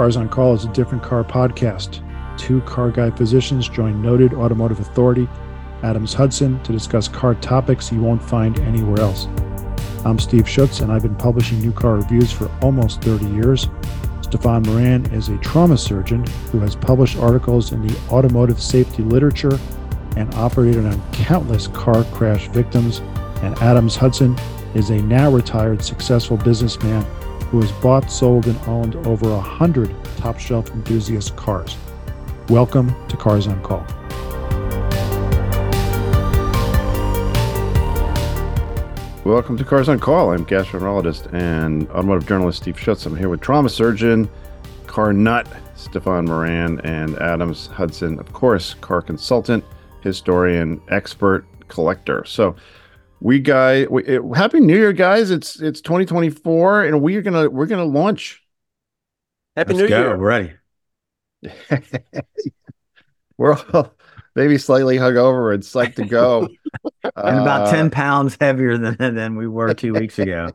Cars on Call is a different car podcast. Two car guy physicians join noted automotive authority Adams Hudson to discuss car topics you won't find anywhere else. I'm Steve Schutz, and I've been publishing new car reviews for almost 30 years. Stefan Moran is a trauma surgeon who has published articles in the automotive safety literature and operated on countless car crash victims. And Adams Hudson is a now retired successful businessman who has bought, sold, and owned over a hundred top shelf enthusiast cars. Welcome to Cars on Call. Welcome to Cars on Call. I'm gastroenterologist and automotive journalist Steve Schutz. I'm here with trauma surgeon, car nut Stefan Moran, and Adams Hudson, of course, car consultant, historian, expert, collector. So, we guy, we, it, happy New Year, guys! It's it's 2024, and we're gonna we're gonna launch. Happy Let's New go. Year! We're ready. we're all maybe slightly hungover and psyched to go. And about Uh, 10 pounds heavier than than we were two weeks ago.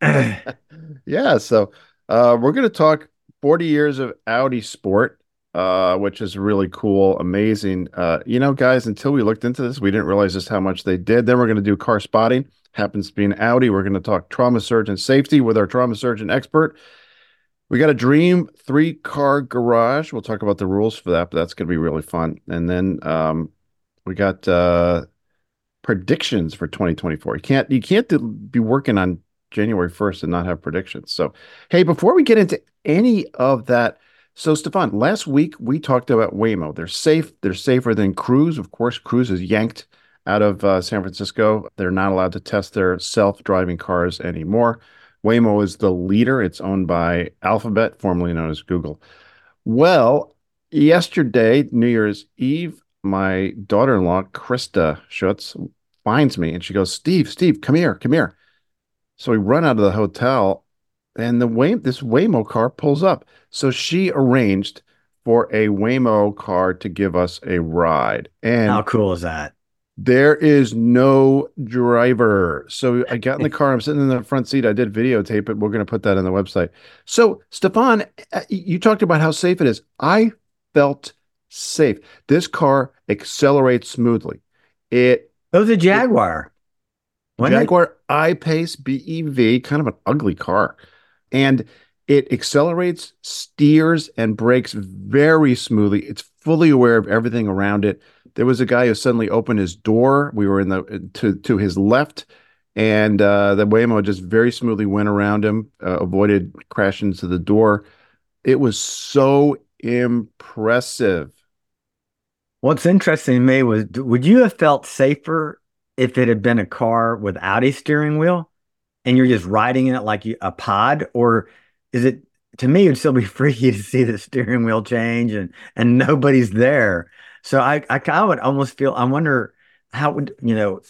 yeah, so uh, we're going to talk 40 years of Audi Sport, uh, which is really cool, amazing. Uh, you know, guys, until we looked into this, we didn't realize just how much they did. Then we're going to do car spotting. Happens to be an Audi. We're going to talk trauma surgeon safety with our trauma surgeon expert. We got a dream three car garage. We'll talk about the rules for that, but that's going to be really fun. And then um, we got uh, predictions for 2024. You can't you can't be working on January 1st and not have predictions. So, hey, before we get into any of that, so Stefan, last week we talked about Waymo. They're safe. They're safer than Cruise. Of course, Cruise is yanked out of uh, San Francisco. They're not allowed to test their self-driving cars anymore. Waymo is the leader. It's owned by Alphabet, formerly known as Google. Well, yesterday, New Year's Eve, my daughter-in-law, Krista Schutz, finds me and she goes, Steve, Steve, come here, come here. So we run out of the hotel and the Way this Waymo car pulls up. So she arranged for a Waymo car to give us a ride. And How cool is that? there is no driver. So I got in the car. I'm sitting in the front seat. I did videotape it. We're going to put that on the website. So, Stefan, uh, you talked about how safe it is. I felt safe. This car accelerates smoothly. It It was a Jaguar. it? Jaguar I-Pace BEV, kind of an ugly car. And it accelerates, steers, and brakes very smoothly. It's fully aware of everything around it. There was a guy who suddenly opened his door. We were in the to to his left, and uh, the Waymo just very smoothly went around him, uh, avoided crashing into the door. It was so impressive. What's interesting to me was would you have felt safer if it had been a car without a steering wheel and you're just riding in it like a pod? Or is it, to me, it'd still be freaky to see the steering wheel change and, and nobody's there. So I, I, I would almost feel, I wonder how would, you know,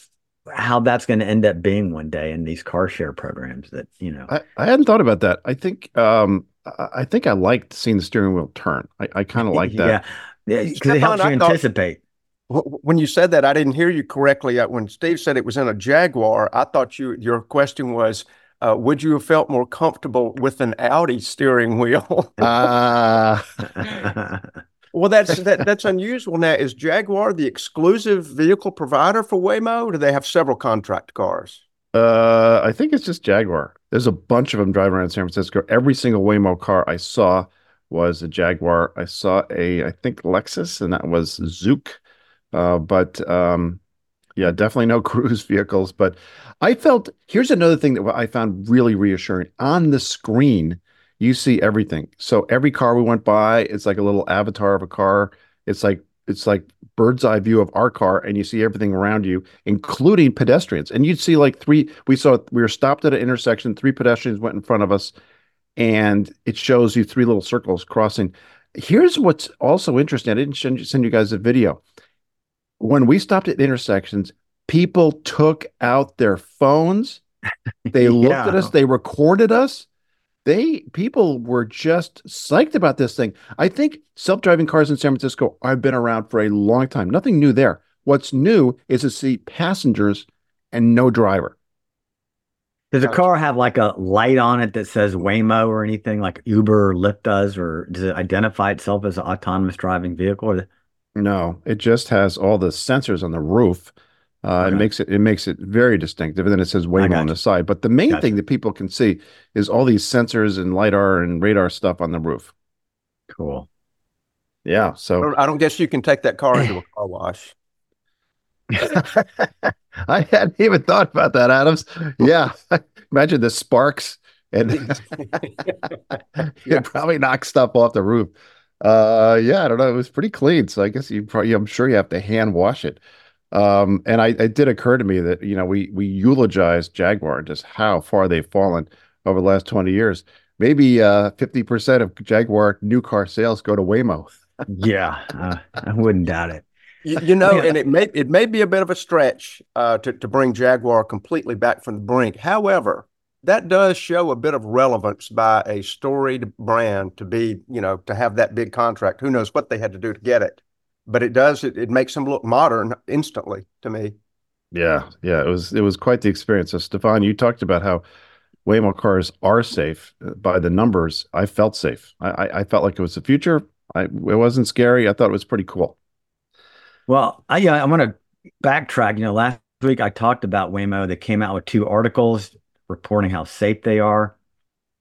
how that's going to end up being one day in these car share programs that, you know, I, I hadn't thought about that. I think um, I, I think I liked seeing the steering wheel turn. I, I kind of like that. yeah. Yeah, because it helps you thought- anticipate. When you said that, I didn't hear you correctly. Uh, When Steve said it was in a Jaguar, I thought you your question was, uh, would you have felt more comfortable with an Audi steering wheel? Ah. well, that's that, that's unusual. Now, is Jaguar the exclusive vehicle provider for Waymo? Or do they have several contract cars? Uh, I think it's just Jaguar. There's a bunch of them driving around San Francisco. Every single Waymo car I saw was a Jaguar. I saw a, I think Lexus, and that was Zoox. Uh, but um, yeah, definitely no cruise vehicles. But I felt here's another thing that I found really reassuring. On the screen, you see everything. So every car we went by, it's like a little avatar of a car. It's like it's like bird's eye view of our car, and you see everything around you, including pedestrians. And you'd see like three. We saw we were stopped at an intersection. Three pedestrians went in front of us, and it shows you three little circles crossing. Here's what's also interesting. I didn't send you, send you guys a video. When we stopped at intersections, people took out their phones. They looked Yeah. at us. They recorded us. They people were just psyched about this thing. I think self-driving cars in San Francisco have been around for a long time. Nothing new there. What's new is to see passengers and no driver. Does a car have like a light on it that says Waymo or anything like Uber or Lyft does, or does it identify itself as an autonomous driving vehicle? Or No, it just has all the sensors on the roof. Uh, Okay. It makes it it makes it very distinctive, and then it says Waymo on the side. But the main Gotcha. thing that people can see is all these sensors and lidar and radar stuff on the roof. cool. Yeah, I so don't, I don't guess you can take that car into a car wash. I hadn't even thought about that, Adams. Yeah, imagine the sparks and Yeah. it probably knocks stuff off the roof. Uh, yeah, I don't know. It was pretty clean, so I guess you probably, I'm sure you have to hand wash it. Um, and I, it did occur to me that you know we we eulogize Jaguar and just how far they've fallen over the last 20 years. Maybe uh 50% of Jaguar new car sales go to Waymo. Yeah, uh, I wouldn't doubt it. You, you know, Yeah. and it may it may be a bit of a stretch uh, to to bring Jaguar completely back from the brink. However, that does show a bit of relevance by a storied brand to be, you know, to have that big contract. Who knows what they had to do to get it, but it does. It, it makes them look modern instantly to me. Yeah, yeah, it was it was quite the experience. So, Stefan, you talked about how Waymo cars are safe uh, by the numbers. I felt safe. I, I, I felt like it was the future. I it wasn't scary. I thought it was pretty cool. Well, I yeah, I want to backtrack. You know, last week I talked about Waymo. They came out with two articles reporting how safe they are.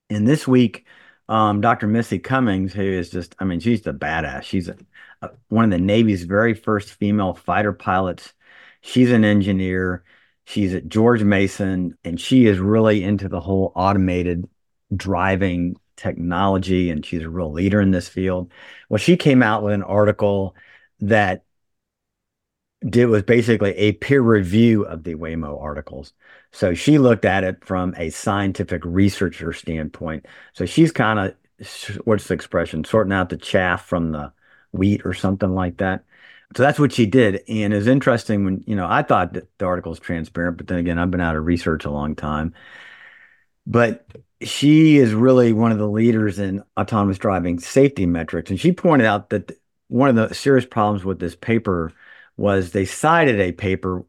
And this week, um, Dr. Missy Cummings, who is just, I mean, she's the badass. She's a, a, one of the Navy's very first female fighter pilots. She's an engineer. She's at George Mason, and she is really into the whole automated driving technology, and she's a real leader in this field. Well, she came out with an article that did was basically a peer review of the Waymo articles. So she looked at it from a scientific researcher standpoint. So she's kind of what's the expression, sorting out the chaff from the wheat or something like that. So that's what she did. And it's interesting when, you know, I thought that the article is transparent, but then again, I've been out of research a long time. But she is really one of the leaders in autonomous driving safety metrics. And she pointed out that one of the serious problems with this paper was they cited a paper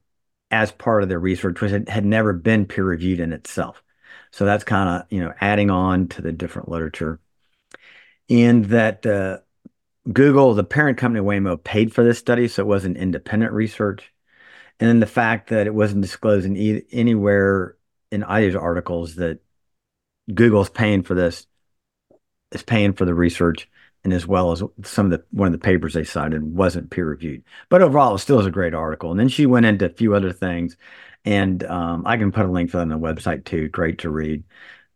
as part of their research, which had, never been peer reviewed in itself. So that's kind of, you know, adding on to the different literature. And that uh, Google, the parent company Waymo, paid for this study, so it wasn't independent research. And then the fact that it wasn't disclosed in e- anywhere in either articles that Google's paying for this, is paying for the research, and as well as some of the one of the papers they cited wasn't peer reviewed. But overall, it still is a great article. And then she went into a few other things, and um, I can put a link for that on the website too. Great to read.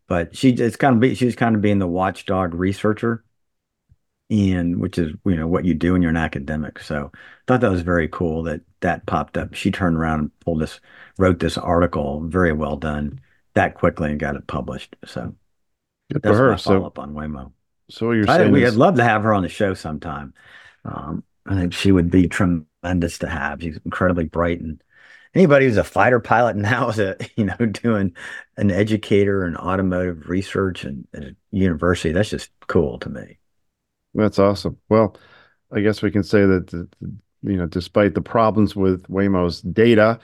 But she it's kind of be, she's kind of being the watchdog researcher, and which is you know what you do when you're an academic. So I thought that was very cool that that popped up. She turned around and pulled this, wrote this article, very well done, that quickly and got it published. So Good that's for her. my follow So, up on Waymo. So what you're I saying we'd love to have her on the show sometime. Um, I think she would be tremendous to have. She's incredibly bright, and anybody who's a fighter pilot now is a you know doing an educator and automotive research and at a university. That's just cool to me. that's awesome. Well, I guess we can say that the, the- you know, despite the problems with Waymo's data,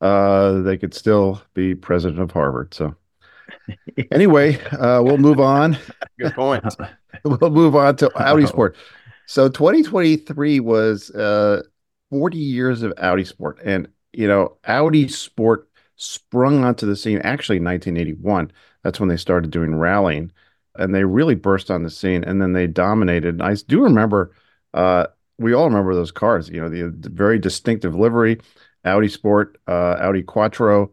uh, they could still be president of Harvard. So, anyway, uh, we'll move on. Good point. we'll move on to Audi Sport. So 2023 was uh 40 years of Audi Sport. And you know, Audi Sport sprung onto the scene actually in 1981. That's when they started doing rallying and they really burst on the scene and then they dominated. And I do remember uh we all remember those cars, you know, the, the very distinctive livery, Audi Sport, uh Audi Quattro,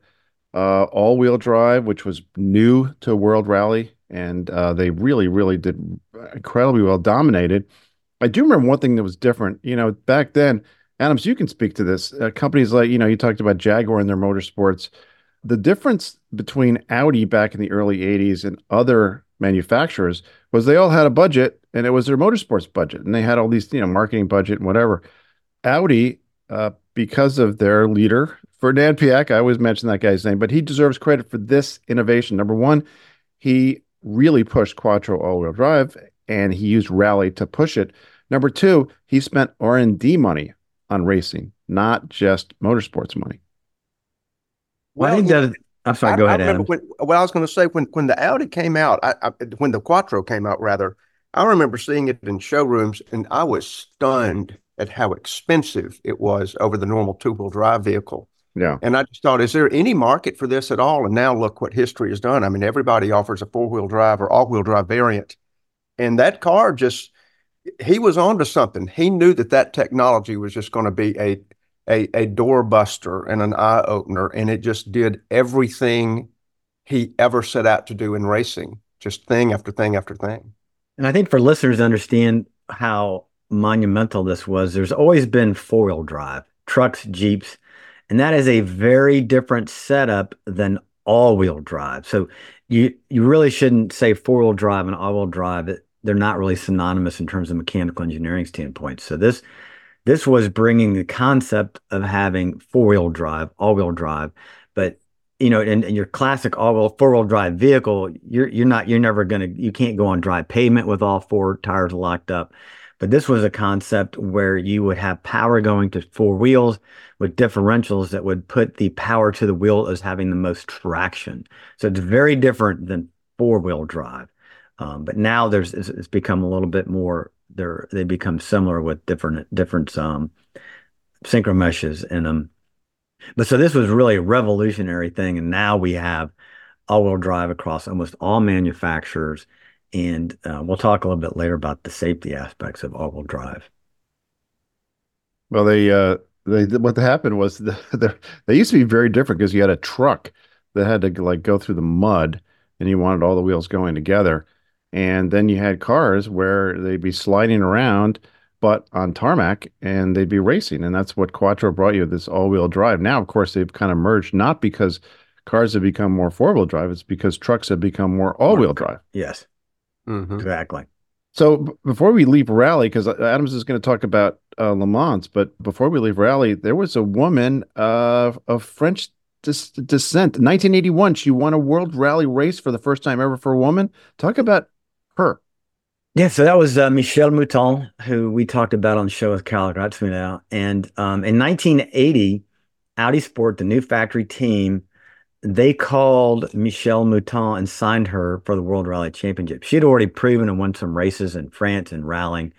uh all-wheel drive, which was new to World Rally and uh, they really, really did incredibly well, dominated. I do remember one thing that was different. You know, back then, Adams, you can speak to this. Uh, companies like, you know, you talked about Jaguar and their motorsports. The difference between Audi back in the early 80s and other manufacturers was they all had a budget and it was their motorsports budget. And they had all these, you know, marketing budget and whatever. Audi, uh, because of their leader, Ferdinand Piëch, I always mention that guy's name, but he deserves credit for this innovation. Number one, he really pushed Quattro all-wheel drive and he used rally to push it number two he spent r&d money on racing not just motorsports money Well, I think that I'm sorry. I, go I ahead, remember Adam. when, what I was going to say when when the Audi came out, I, I, when the Quattro came out, rather, I remember seeing it in showrooms, and I was stunned at how expensive it was over the normal two wheel drive vehicle. Yeah. And I just thought, is there any market for this at all? And now look what history has done. I mean, everybody offers a four wheel drive or all wheel drive variant, and that car just he was onto something. He knew that that technology was just going to be a a, a door buster and an eye opener, and it just did everything he ever set out to do in racing, just thing after thing after thing. And I think for listeners to understand how monumental this was, there's always been four wheel drive, trucks, Jeeps, and that is a very different setup than all wheel drive. So you you really shouldn't say four wheel drive and all wheel drive. They're not really synonymous in terms of mechanical engineering standpoint. So this this was bringing the concept of having four wheel drive, all wheel drive, but you know, in, in your classic all wheel four wheel drive vehicle, you're you're not you're never gonna you can't go on dry pavement with all four tires locked up. But this was a concept where you would have power going to four wheels with differentials that would put the power to the wheel as having the most traction. So it's very different than four wheel drive. Um, but now there's it's, it's become a little bit more they're they become similar with different different um synchro meshes in them. But so this was really a revolutionary thing, and now we have all-wheel drive across almost all manufacturers. And uh, we'll talk a little bit later about the safety aspects of all-wheel drive. Well, they uh, they what happened was the, the, they used to be very different because you had a truck that had to like go through the mud, and you wanted all the wheels going together, and then you had cars where they'd be sliding around but on tarmac and they'd be racing. And that's what quattro brought you this all-wheel drive. Now of course they've kind of merged not because cars have become more four-wheel drive it's because trucks have become more all-wheel drive. Yes, Mhm. exactly. so b- before we leave rally because adams is going to talk about uh, le mans but before we leave rally there was a woman uh, of french dis- descent 1981 she won a world rally race for the first time ever for a woman talk about her Yeah, so that was uh, Michelle Mouton, who we talked about on the show with Carl Gratzmanow. And um, in 1980, Audi Sport, the new factory team, they called Michelle Mouton and signed her for the World Rally Championship. She had already proven and won some races in France and rallying.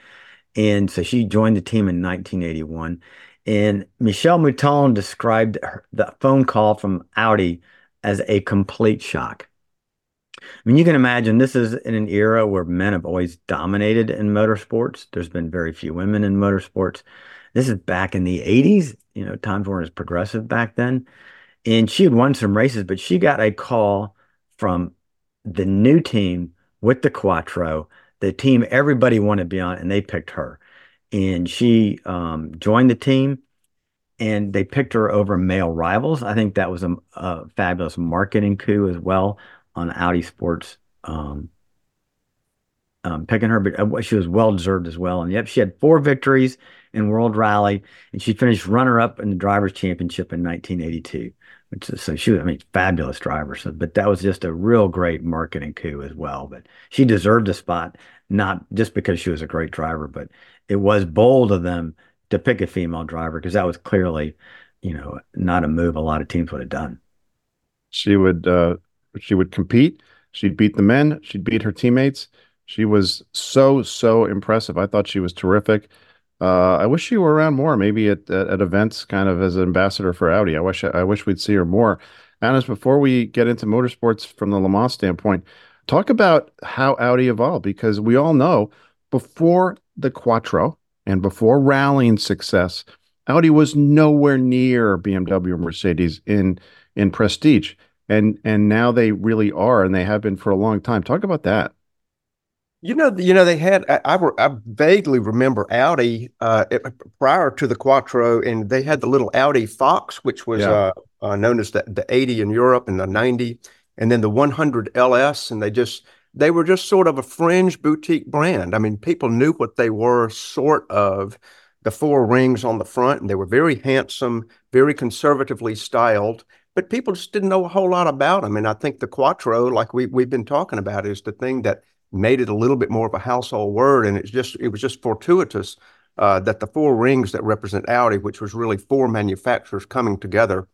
And so she joined the team in 1981. And Michelle Mouton described her, the phone call from Audi as a complete shock. I mean, you can imagine this is in an era where men have always dominated in motorsports. There's been very few women in motorsports. This is back in the 80s. You know, times weren't as progressive back then. And she had won some races, but she got a call from the new team with the Quattro, the team everybody wanted to be on, and they picked her. And she um, joined the team and they picked her over male rivals. I think that was a, a fabulous marketing coup as well on Audi Sports um, um, picking her, but uh, she was well deserved as well. And yep, she had four victories in World Rally, and she finished runner up in the Drivers' Championship in 1982. Is, so she was, I mean, fabulous driver. So, but that was just a real great marketing coup as well. But she deserved a spot, not just because she was a great driver, but it was bold of them to pick a female driver because that was clearly, you know, not a move a lot of teams would have done. she would uh she would compete she'd beat the men she'd beat her teammates she was so so impressive i thought she was terrific uh i wish she were around more maybe at, at at events kind of as an ambassador for audi. I wish i wish we'd see her more. Anis, before we get into motorsports from the Le Mans standpoint, talk about how Audi evolved because we all know before the Quattro and before rallying success, Audi was nowhere near BMW or Mercedes in in prestige. And and now they really are and they have been for a long time. Talk about that You know, you know, they had. I, I, I vaguely remember Audi uh, it- prior to the Quattro, and they had the little Audi Fox, which was Yeah. uh, uh, known as the, the 80 in Europe and the 90, and then the 100 LS, and they just they were just sort of a fringe boutique brand. I mean, people knew what they were, sort of. The four rings on the front, and they were very handsome, very conservatively styled, but people just didn't know a whole lot about them. And I think the Quattro, like we we've been talking about, is the thing that made it a little bit more of a household word, and it's just it was just fortuitous uh, that the four rings that represent Audi, which was really four manufacturers coming together,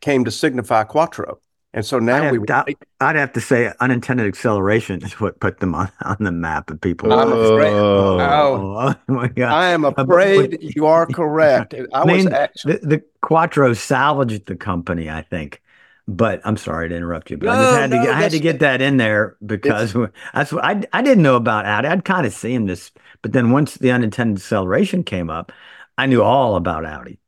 came to signify Quattro. And so now I'd we have, I'd, I'd have to say unintended acceleration is what put them on, on the map of people. I'm afraid- Oh. Oh. oh my god! I am but- afraid you are correct. I was mean, actually the, the Quattro salvaged the company, I think. But I'm sorry to interrupt you, but I just had to no, get, I had to get that in there because that's what I I didn't know about Audi. I'd kind of seen this, but then once the unintended acceleration came up, I knew all about Audi.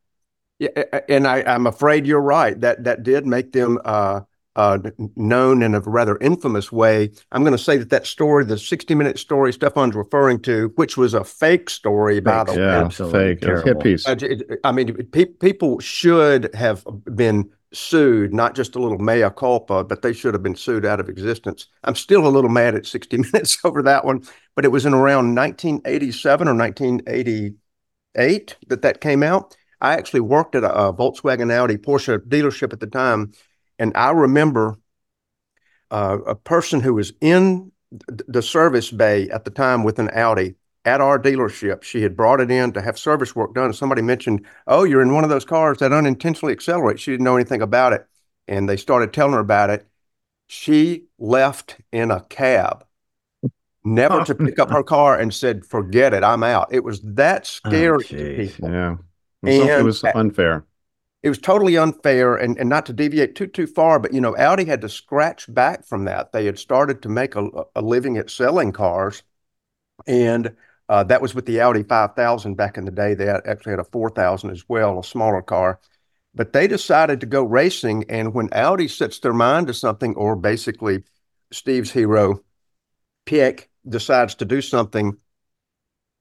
Yeah, a- a- and I, I'm afraid you're right. That that did make them uh, uh, known in a rather infamous way. I'm going to say that that story, the 60 minute story Stefan's referring to, which was a fake story, by the Fake, way. Yeah, Absolutely fake. It was a hit piece. Uh, it- it- I mean, pe- people should have been sued, not just a little mea culpa, but they should have been sued out of existence. I'm still a little mad at 60 Minutes over that one, but it was in around 1987 or 1988 that that came out. I actually worked at a, a Volkswagen Audi Porsche dealership at the time, and I remember uh, a person who was in the service bay at the time with an Audi at our dealership. She had brought it in to have service work done. Somebody mentioned, "Oh, you're in one of those cars that unintentionally accelerates." She didn't know anything about it, and they started telling her about it. She left in a cab, never to pick up her car, and said, "Forget it, I'm out." It was that oh, scary to people. Yeah. It was, it was unfair. It was totally unfair, and, and not to deviate too too far, but you know, Audi had to scratch back from that. They had started to make a, a living at selling cars, and that was with the Audi 5000 back in the day. They actually had a 4000 as well, a smaller car. But they decided to go racing, and when Audi sets their mind to something, or basically Steve's hero, Piëch, decides to do something,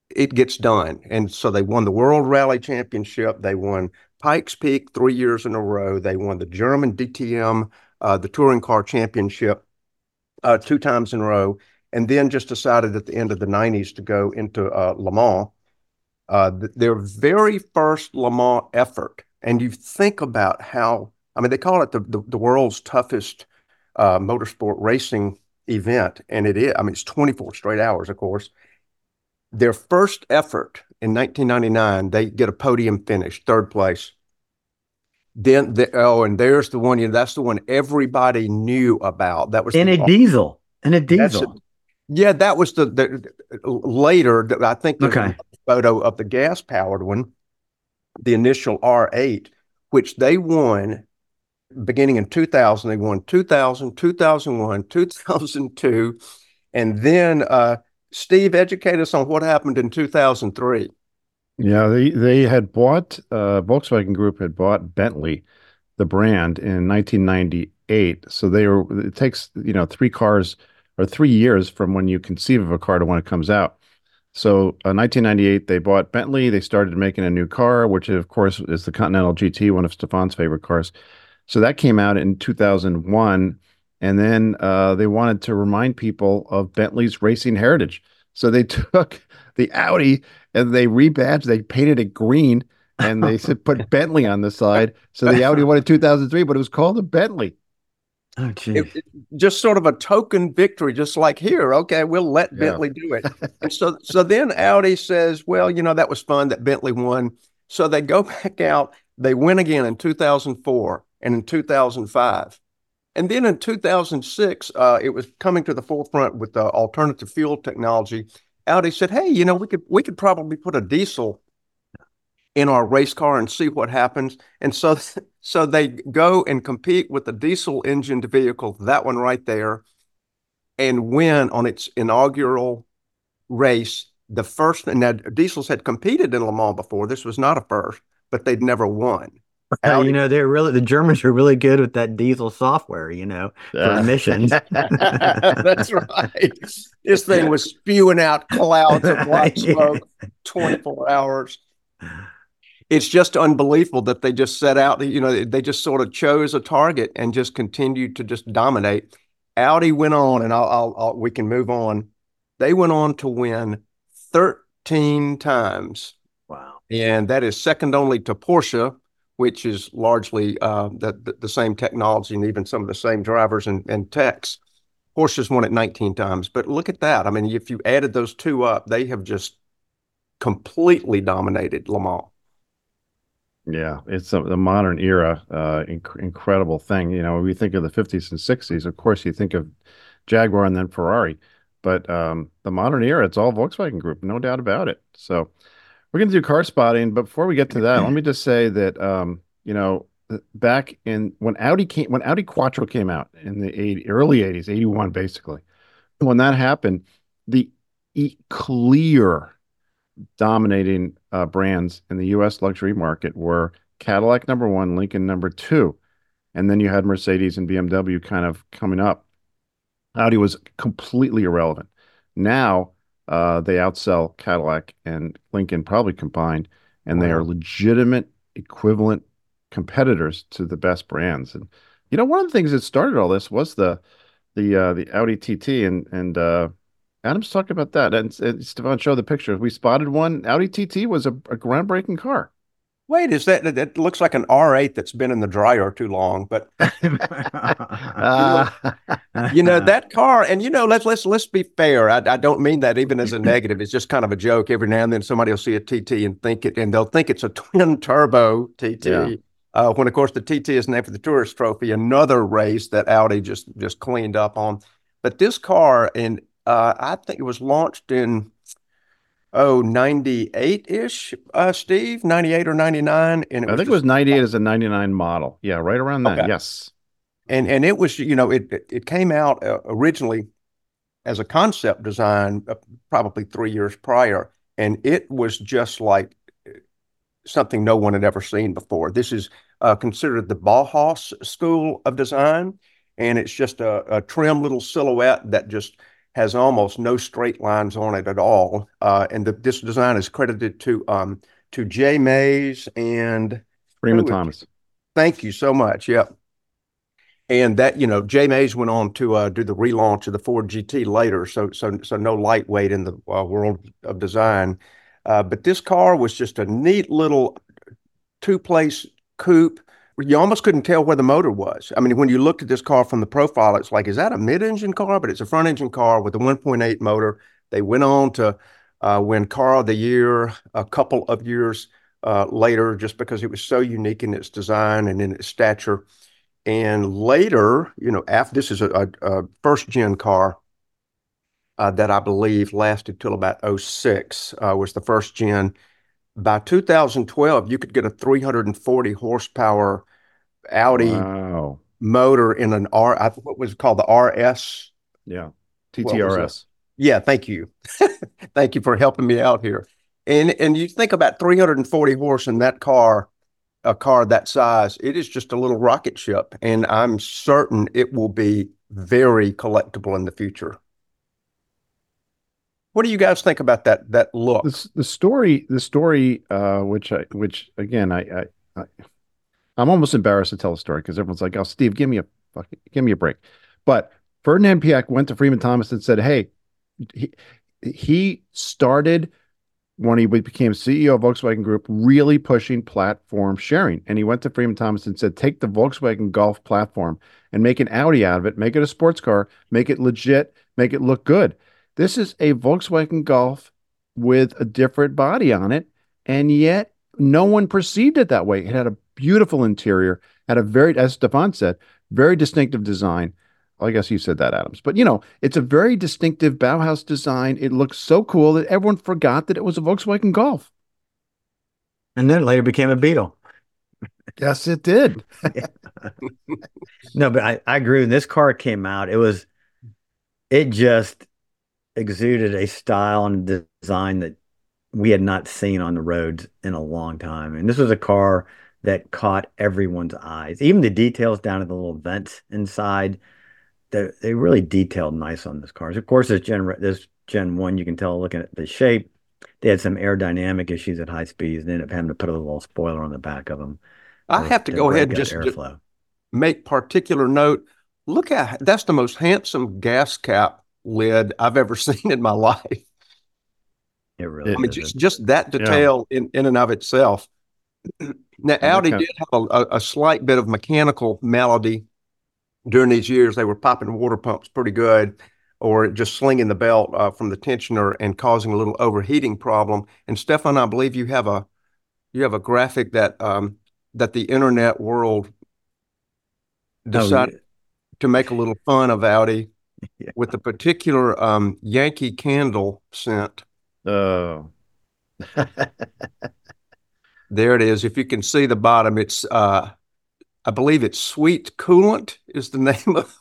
it gets done. And so they won the World Rally Championship. They won Pikes Peak three years in a row. They won the German DTM, uh, the Touring Car Championship, uh, two times in a row, and then just decided at the end of the 90s to go into uh, Le Mans. Uh, th- their very first Le Mans effort, and you think about how, I mean, they call it the, the, the world's toughest uh, motorsport racing event, and it is, I mean, it's 24 straight hours, of course. Their first effort in 1999, they get a podium finish, third place. Then the oh, and there's the one. You know, that's the one everybody knew about. That was In a diesel. In a diesel. It. yeah. That was the, the later. I think the Okay. photo of the gas powered one, the initial R8, which they won beginning in 2000. They won 2000, 2001, 2002, and then uh, Steve educate us on what happened in 2003. Yeah, they they had bought uh Volkswagen Group had bought Bentley, the brand, in 1998. So they were it takes, you know, three cars or three years from when you conceive of a car to when it comes out. So uh, 1998, they bought Bentley. They started making a new car, which of course is the Continental GT, one of Stefan's favorite cars. So that came out in 2001, and then uh, they wanted to remind people of Bentley's racing heritage. So they took the Audi and they rebadged, they painted it green, and they said put Bentley on the side. So the Audi won in 2003, but it was called a Bentley. Oh. It, it- just sort of a token victory, just like here. Okay, we'll let Yeah. Bentley do it. and so, so then Audi says, "Well, you know that was fun that Bentley won." So they go back out. They win again in 2004 and in 2005, and then in 2006, uh, it was coming to the forefront with the alternative fuel technology. Audi said, "Hey, you know we could we could probably put a diesel." in our race car and see what happens. And so, so they go and compete with the diesel engined vehicle, that one right there, and win on its inaugural race. The first, and now diesels had competed in Le Mans before. This was not a first, but they'd never won. Uh, you know, they're really the Germans are really good with that diesel software, you know, for emissions. That's right. This thing was spewing out clouds of black smoke 24 hours. It's just unbelievable that they just set out, you know, they just sort of chose a target and just continued to just dominate. Audi went on, and I'll, I'll, I'll we can move on. They went on to win 13 times Wow. and that is second only to Porsche, which is largely uh, the, the same technology and even some of the same drivers and, and techs. Porsche's won it 19 times, but look at that. I mean, if you added those two up, they have just completely dominated Le Mans. Yeah, it's a, the modern era, uh, inc- incredible thing. You know, when we think of the 50s and 60s, of course, you think of Jaguar and then Ferrari. But um, the modern era, it's all Volkswagen Group, no doubt about it. So we're going to do car spotting. But before we get to that, let me just say that, um, you know, back in when Audi came, when Audi Quattro came out in the 80, early 80s, 81, basically, when that happened, the e- clear dominating uh, brands in the U.S. luxury market were Cadillac number one, Lincoln number two, and then you had Mercedes and BMW kind of coming up. Audi was completely irrelevant. Now uh, they outsell Cadillac and Lincoln probably combined, and they are legitimate equivalent competitors to the best brands. And you know, one of the things that started all this was the the uh, the Audi TT, and and uh, Adam's talked about that. And, and Stefan showed the picture. We spotted one. Audi TT was a, a groundbreaking car. Wait, is that that looks like an R8 that's been in the dryer too long? But uh, you know that car, and you know let's let's let's be fair. I, I don't mean that even as a negative. It's just kind of a joke. Every now and then somebody will see a TT and think it, and they'll think it's a twin turbo TT. Yeah. Uh, when of course the TT is named for the Tourist Trophy, another race that Audi just just cleaned up on. But this car, and I think it was launched in oh 98 ish, uh, Steve, 98 or 99. And I think just, it was 98 as a 99 model. Yeah, right around that. Okay. Yes. And and it was you know it it came out uh, originally as a concept design uh, probably three years prior, and it was just like uh, something no one had ever seen before. This is uh, considered the Bauhaus school of design, and it's just a, a trim little silhouette that just has almost no straight lines on it at all. Uh, and the, this design is credited to um, to J. Mays and Freeman Thomas. Thank you so much. Yep. And that you know, J. Mays went on to uh, do the relaunch of the Ford GT later, so so so no lightweight in the uh, world of design. Uh, but this car was just a neat little two-place coupe you almost couldn't tell where the motor was. I mean, when you looked at this car from the profile, it's like, is that a mid-engine car? But it's a front-engine car with a 1.8 motor. They went on to uh, win Car of the Year a couple of years uh, later, just because it was so unique in its design and in its stature. And later, you know, after this is a, a, a first-gen car uh, that I believe lasted till about 06, uh, was the first gen by 2012, you could get a 340 horsepower Audi wow. motor in an R. I, what was it called the RS? Yeah, TTRS. Yeah, thank you, thank you for helping me out here. And and you think about 340 horse in that car, a car that size, it is just a little rocket ship, and I'm certain it will be very collectible in the future. What do you guys think about that that look? The, the story, the story, uh, which I, which again, I, I, I am almost embarrassed to tell the story because everyone's like, "Oh, Steve, give me a fucking, give me a break." But Ferdinand Piëch went to Freeman Thomas and said, "Hey, he he started when he became CEO of Volkswagen Group, really pushing platform sharing. And he went to Freeman Thomas and said, take the Volkswagen Golf platform and make an Audi out of it, make it a sports car, make it legit, make it look good. This is a Volkswagen Golf with a different body on it, and yet no one perceived it that way. It had a beautiful interior, had a very, as Stefan said, very distinctive design. I guess you said that, Adams. But you know, it's a very distinctive Bauhaus design. It looks so cool that everyone forgot that it was a Volkswagen Golf. And then later became a Beetle. yes, it did. no, but I, I agree. When this car came out, it was, it just exuded a style and design that we had not seen on the roads in a long time. And this was a car that caught everyone's eyes. Even the details down to the little vents inside, they, they really detailed nice on this car. Of course, this Gen this Gen One, you can tell looking at the shape, they had some aerodynamic issues at high speeds. And they ended up having to put a little spoiler on the back of them. I have to, to go ahead and just, just make particular note. Look at that's the most handsome gas cap lid I've ever seen in my life. It really. I mean, just just that detail yeah. in in and of itself. now, Audi did have a, a, slight bit of mechanical malady during these years. They were popping water pumps pretty good, or just slinging the belt uh, from the tensioner and causing a little overheating problem. And Stefan, I believe you have a you have a graphic that um, that the internet world decided oh, yeah. to make a little fun of Audi yeah. with the particular um, Yankee Candle scent. Oh. there it is. If you can see the bottom, it's uh, I believe it's Sweet Coolant is the name of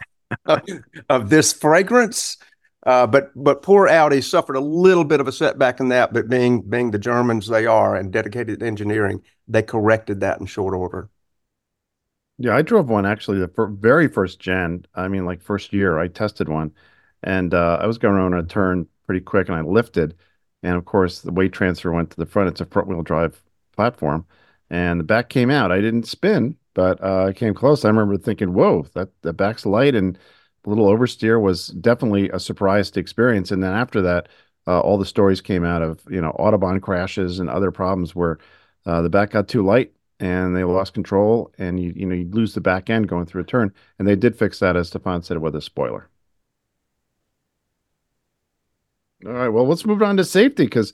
of this fragrance. Uh, but but poor Audi suffered a little bit of a setback in that. But being being the Germans they are and dedicated to engineering, they corrected that in short order. Yeah, I drove one actually the very first gen. I mean, like first year, I tested one, and uh, I was going around a turn pretty quick, and I lifted, and of course the weight transfer went to the front. It's a front wheel drive platform, and the back came out. I didn't spin, but uh, I came close. I remember thinking, "Whoa, that the back's light," and a little oversteer was definitely a surprise to experience. And then after that, uh, all the stories came out of you know autobahn crashes and other problems where uh, the back got too light and they lost control, and you you know you lose the back end going through a turn. And they did fix that, as Stefan said, with a spoiler. All right, well, let's move on to safety because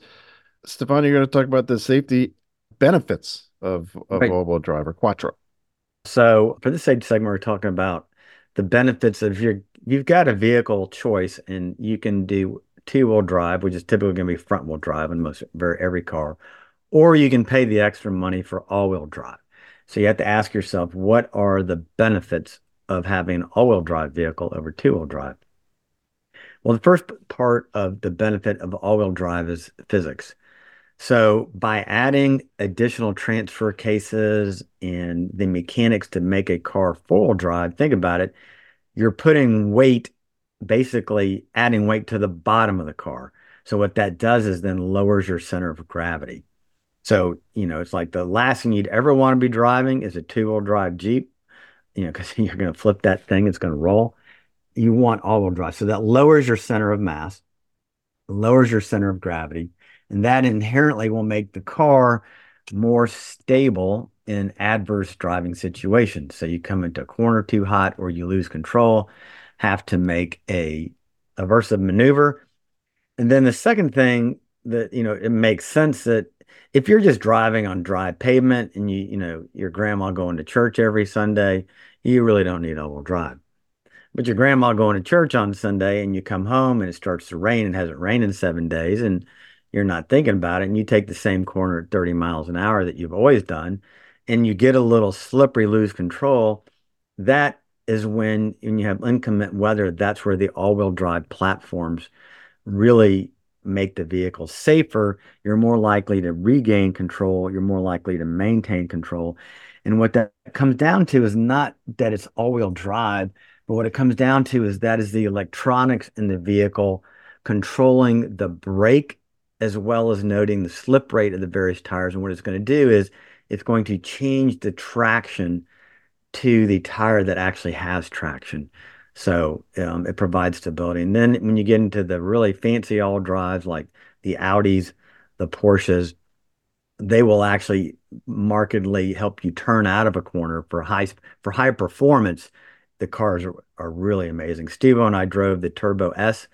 Stefan, you're going to talk about the safety benefits of of right. all-wheel drive or quattro. So for this safety segment, we're talking about the benefits of your you've got a vehicle choice and you can do two-wheel drive, which is typically going to be front-wheel drive in most very every car, or you can pay the extra money for all-wheel drive. So you have to ask yourself, what are the benefits of having an all-wheel drive vehicle over two-wheel drive? Well, the first part of the benefit of all-wheel drive is physics. So by adding additional transfer cases and the mechanics to make a car four-wheel drive, think about it, you're putting weight, basically adding weight to the bottom of the car. So what that does is then lowers your center of gravity. So, you know, it's like the last thing you'd ever want to be driving is a two-wheel drive Jeep, you know, because you're going to flip that thing, it's going to roll. You want all-wheel drive. So that lowers your center of mass, lowers your center of gravity and that inherently will make the car more stable in adverse driving situations. So you come into a corner too hot or you lose control, have to make a aversive maneuver. And then the second thing that, you know, it makes sense that if you're just driving on dry pavement and you, you know, your grandma going to church every Sunday, you really don't need all-wheel drive. But your grandma going to church on Sunday and you come home and it starts to rain and hasn't rained in seven days and you're not thinking about it and you take the same corner at 30 miles an hour that you've always done and you get a little slippery lose control that is when when you have inclement weather that's where the all-wheel drive platforms really make the vehicle safer you're more likely to regain control you're more likely to maintain control and what that comes down to is not that it's all-wheel drive but what it comes down to is that is the electronics in the vehicle controlling the brake as well as noting the slip rate of the various tires. And what it's going to do is it's going to change the traction to the tire that actually has traction. So um, it provides stability. And then when you get into the really fancy all drives like the Audis, the Porsches, they will actually markedly help you turn out of a corner for high for high performance. The cars are, are really amazing. Steve and I drove the Turbo S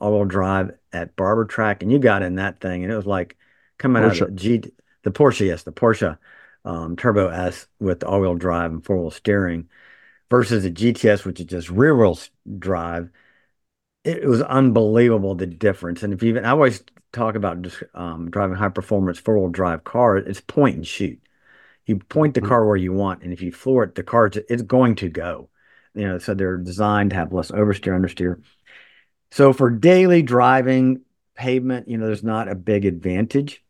all-wheel drive at Barber Track, and you got in that thing, and it was like coming Porsche. out of the G, the Porsche, yes, the Porsche um, Turbo S with all-wheel drive and four-wheel steering, versus the GTS, which is just rear-wheel drive. It, was unbelievable the difference. And if you even, I always talk about just um, driving high-performance four-wheel drive car, it's point and shoot. You point the mm-hmm. car where you want, and if you floor it, the car it's going to go. You know, so they're designed to have less oversteer, understeer so for daily driving pavement, you know, there's not a big advantage.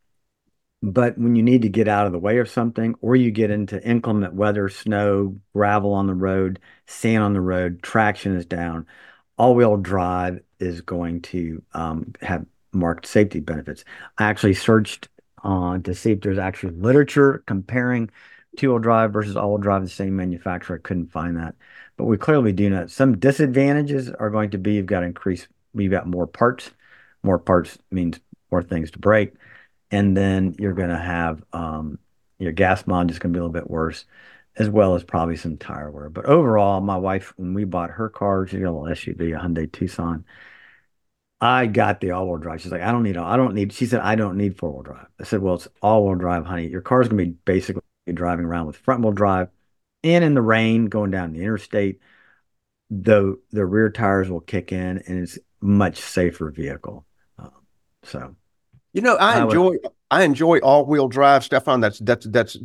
But when you need to get out of the way of something, or you get into inclement weather, snow, gravel on the road, sand on the road, traction is down, all wheel drive is going to um, have marked safety benefits. I actually searched on to see if there's actually literature comparing two wheel drive versus all wheel drive, the same manufacturer. I couldn't find that. But we clearly do know some disadvantages are going to be you've got to increase, you've got more parts. More parts means more things to break. And then you're going to have um, your gas mileage is going to be a little bit worse, as well as probably some tire wear. But overall, my wife, when we bought her car, she got a little SUV, a Hyundai Tucson. I got the all-wheel drive. She's like, I don't need, I don't need. She said, I don't need four-wheel drive. I said, well, it's all-wheel drive, honey. Your car's gonna be basically driving around with front-wheel drive, and in the rain, going down the interstate, the the rear tires will kick in, and it's much safer vehicle. Um, so, you know, I, enjoy I enjoy all-wheel drive, Stephan. That's that's that's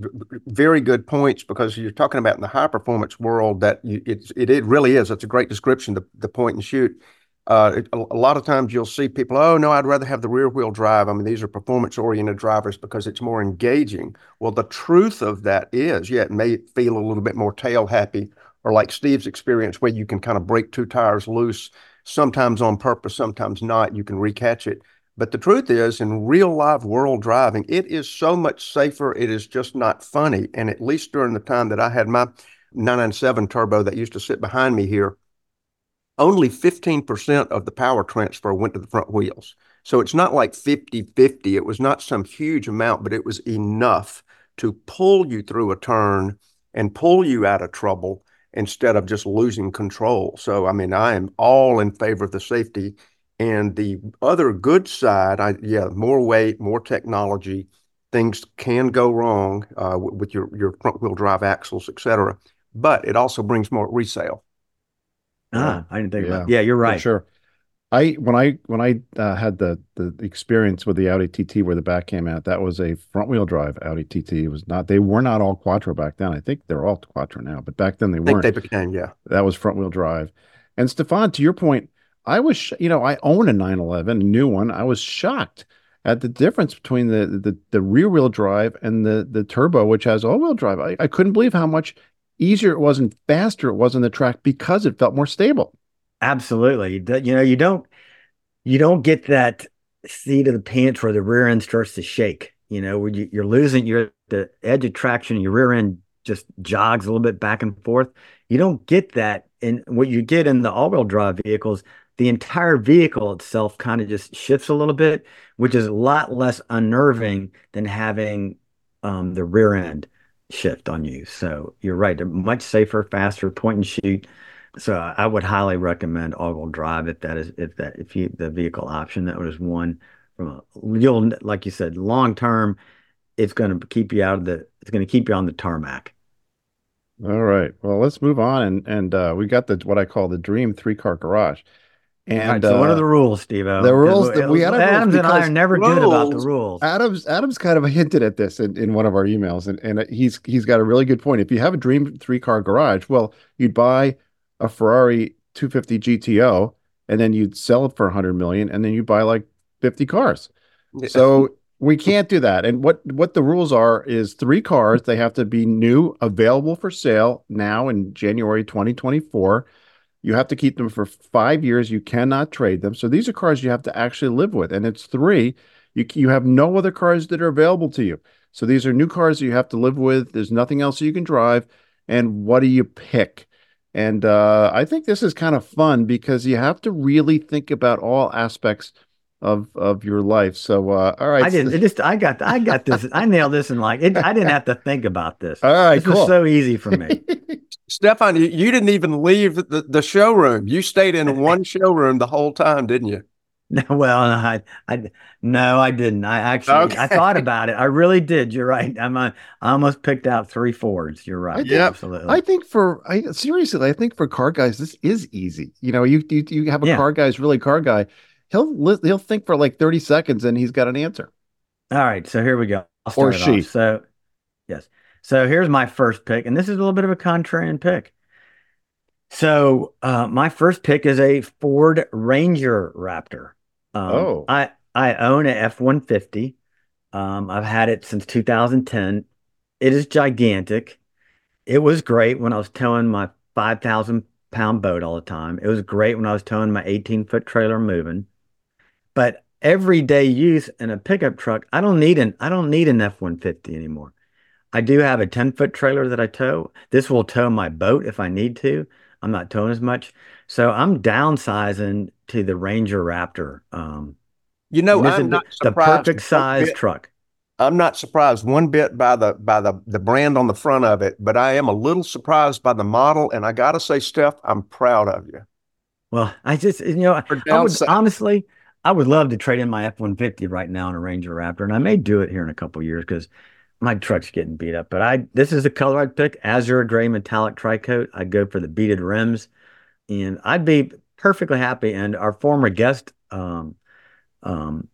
very good points because you're talking about in the high performance world that you, it's it, it really is. It's a great description. The the point and shoot. Uh, it- a, a lot of times you'll see people, oh no, I'd rather have the rear wheel drive. I mean, these are performance oriented drivers because it's more engaging. Well, the truth of that is, yeah, it may feel a little bit more tail happy, or like Steve's experience where you can kind of break two tires loose, sometimes on purpose, sometimes not. You can recatch it. But the truth is, in real live world driving, it is so much safer. It is just not funny. And at least during the time that I had my 997 turbo that used to sit behind me here, only 15% of the power transfer went to the front wheels. So it's not like 50 50. It was not some huge amount, but it was enough to pull you through a turn and pull you out of trouble instead of just losing control. So, I mean, I am all in favor of the safety. And the other good side, I yeah, more weight, more technology, things can go wrong uh, with your your front wheel drive axles, et cetera. But it also brings more resale. ah, I didn't think about. Yeah, Yeah, you're For right. sure. I when I when I uh, had the the experience with the Audi TT where the back came out, that was a front wheel drive Audi TT. It was not. They were not all Quattro back then. I think they're all Quattro now, but back then they I weren't. they became yeah. that was front wheel drive. And Stephan, to your point, I was you know I own a 911, a new one. I was shocked at the difference between the the, the rear wheel drive and the the turbo, which has all wheel drive. I, I couldn't believe how much easier it was and faster it was on the track because it felt more stable. Absolutely. You know, you don't you don't get that seat of the pants where the rear end starts to shake. You know, where you, you're losing you're the edge of traction, your rear end just jogs a little bit back and forth. You don't get that in what you get in the all-wheel drive vehicles. The entire vehicle itself kind of just shifts a little bit, which is a lot less unnerving than having um, the rear end shift on you. So you're right. They're much safer, faster, point and shoot. So I would highly recommend all-wheel drive if that is if that if you the vehicle option that was one from a you'll like you said long term it's going to keep you out of the it's going to keep you on the tarmac. All right. Well, let's move on and and uh, we got the what I call the dream three car garage. And All right, so what uh, are the rules, Steve? the rules that we gotta rules Adams and I are never good about the rules- rules. Adams Adams kind of hinted at this in, in one of our emails, and, and he's he's got a really good point. If you have a dream three car garage, well, you'd buy a Ferrari 250 GTO, and then you'd sell it for 100 million, and then you buy like 50 cars. So we can't do that. And what what the rules are is three cars. They have to be new, available for sale now in January 2024. You have to keep them for five years. You cannot trade them. So these are cars you have to actually live with, and it's three. You you have no other cars that are available to you. So these are new cars that you have to live with. There's nothing else you can drive. And what do you pick? And uh, I think this is kind of fun because you have to really think about all aspects of of your life. So uh, all right, I didn't. It just I got I got this. I nailed this and like it, I didn't have to think about this. all right, this was cool. so easy for me. Stephan, you, you didn't even leave the, the showroom. You stayed in one showroom the whole time, didn't you? No, well, I, I, no, I didn't. I actually, I thought about it. I really did. You're right. I'm, a, I almost picked out three Fords. You're right. I think- absolutely. I think for I seriously, I think for car guys, this is easy. You know, you you, you have a Yeah. car guy who's really car guy. He'll he'll think for like thirty seconds and he's got an answer. All right, so here we go. Or she. off. So, yes. So here's my first pick, and this is a little bit of a contrarian pick. So, uh, my first pick is a Ford Ranger Raptor. Um, Oh. I I own a F one fifty. Um, I've had it since 2010. It is gigantic. It was great when I was towing my 5,000 pound boat all the time. It was great when I was towing my 18 foot trailer moving. But everyday use in a pickup truck, I don't need an I don't need an F-150 anymore. I do have a 10 foot trailer that I tow. This will tow my boat if I need to. I'm not towing as much. So I'm downsizing to the Ranger Raptor. Um, You know, and this is I'm the, not the perfect size bit- truck. I'm not surprised one bit by the by the the brand on the front of it, but I am a little surprised by the model. And I gotta say, Steph, I'm proud of you. Well, I just you know I would honestly I would love to trade in my F one fifty right now in a Ranger Raptor, and I may do it here in a couple years because my truck's getting beat up. But I this is the color I'd pick: azure gray metallic tricoat. I'd go for the beaded rims, and I'd be perfectly happy. And our former guest, um, um,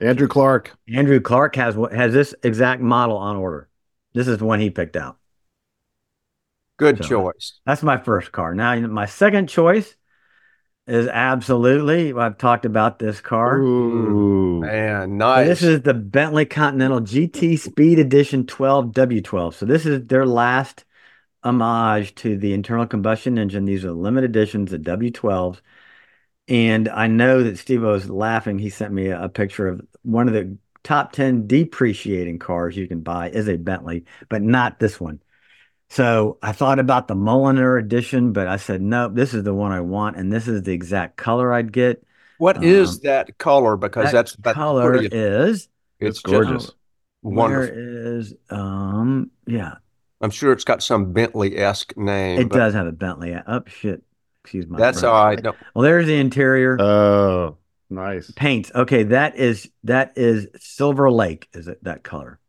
Andrew Clark. Andrew Clark has what has this exact model on order. This is the one he picked out. Good So- choice. That's my first car. Now, my second choice is absolutely. I've talked about this car. Ooh. Man, So nice. This is the Bentley Continental GT Speed Edition 12 W12. So this is their last homage to the internal combustion engine. These are limited editions, the W12s. And I know that Steve was laughing. He sent me a, a picture of one of the top 10 depreciating cars you can buy is a Bentley, but not this one. So I thought about the Mulliner edition, but I said, nope, this is the one I want. And this is the exact color I'd get. What is um, that color? Because That that's that's color pretty- is It's just gorgeous. wonderful. Where is um yeah, I'm sure it's got some Bentley esque name. it does have a Bentley. Oh shit. Excuse my That's French. all right. No, Well, there's the interior Oh, nice. paints. Okay, that is that is Silver Lake, is it that color?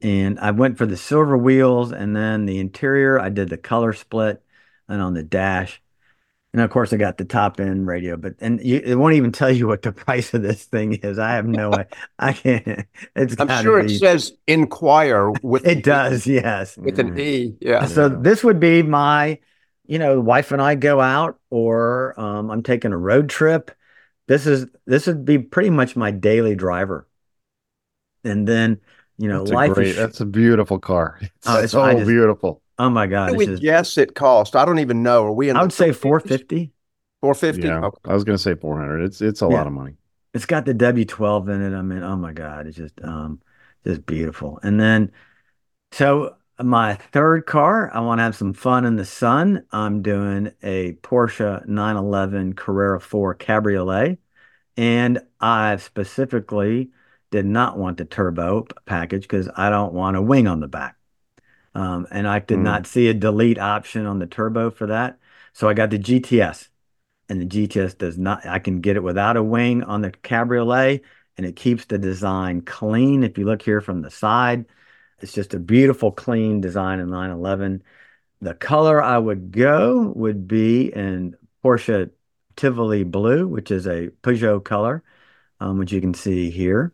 And I went for the silver wheels and then the interior, I did the color split and on the dash. And of course I got the top end radio, but and you, it won't even tell you what the price of this thing is. I have no idea. I can't it's I'm sure be, it says inquire with it does, yes. with an E. Yeah. So Yeah. this would be my, you know, wife and I go out, or um, I'm taking a road trip. This is this would be pretty much my daily driver. And then, you know, That's a life great. is. That's a beautiful car. It's Oh, it's- so just- beautiful. oh my god, do we just. guess it cost? I don't even know. Are we in I would say 450. 450? Yeah, I was gonna say 400. It's it's a Yeah. lot of money. It's got the W12 in it. I mean, oh my god, it's just um, just beautiful. And then, so my third car, I want to have some fun in the sun. I'm doing a Porsche 911 Carrera 4 Cabriolet. And I've specifically did not want the turbo package because I don't want a wing on the back. Um, and I did Hmm. not see a delete option on the turbo for that. So I got the GTS. And the GTS does not, I can get it without a wing on the Cabriolet and it keeps the design clean. If you look here from the side, it's just a beautiful, clean design in 911. The color I would go would be in Porsche Tivoli Blue, which is a Peugeot color, um, which you can see here.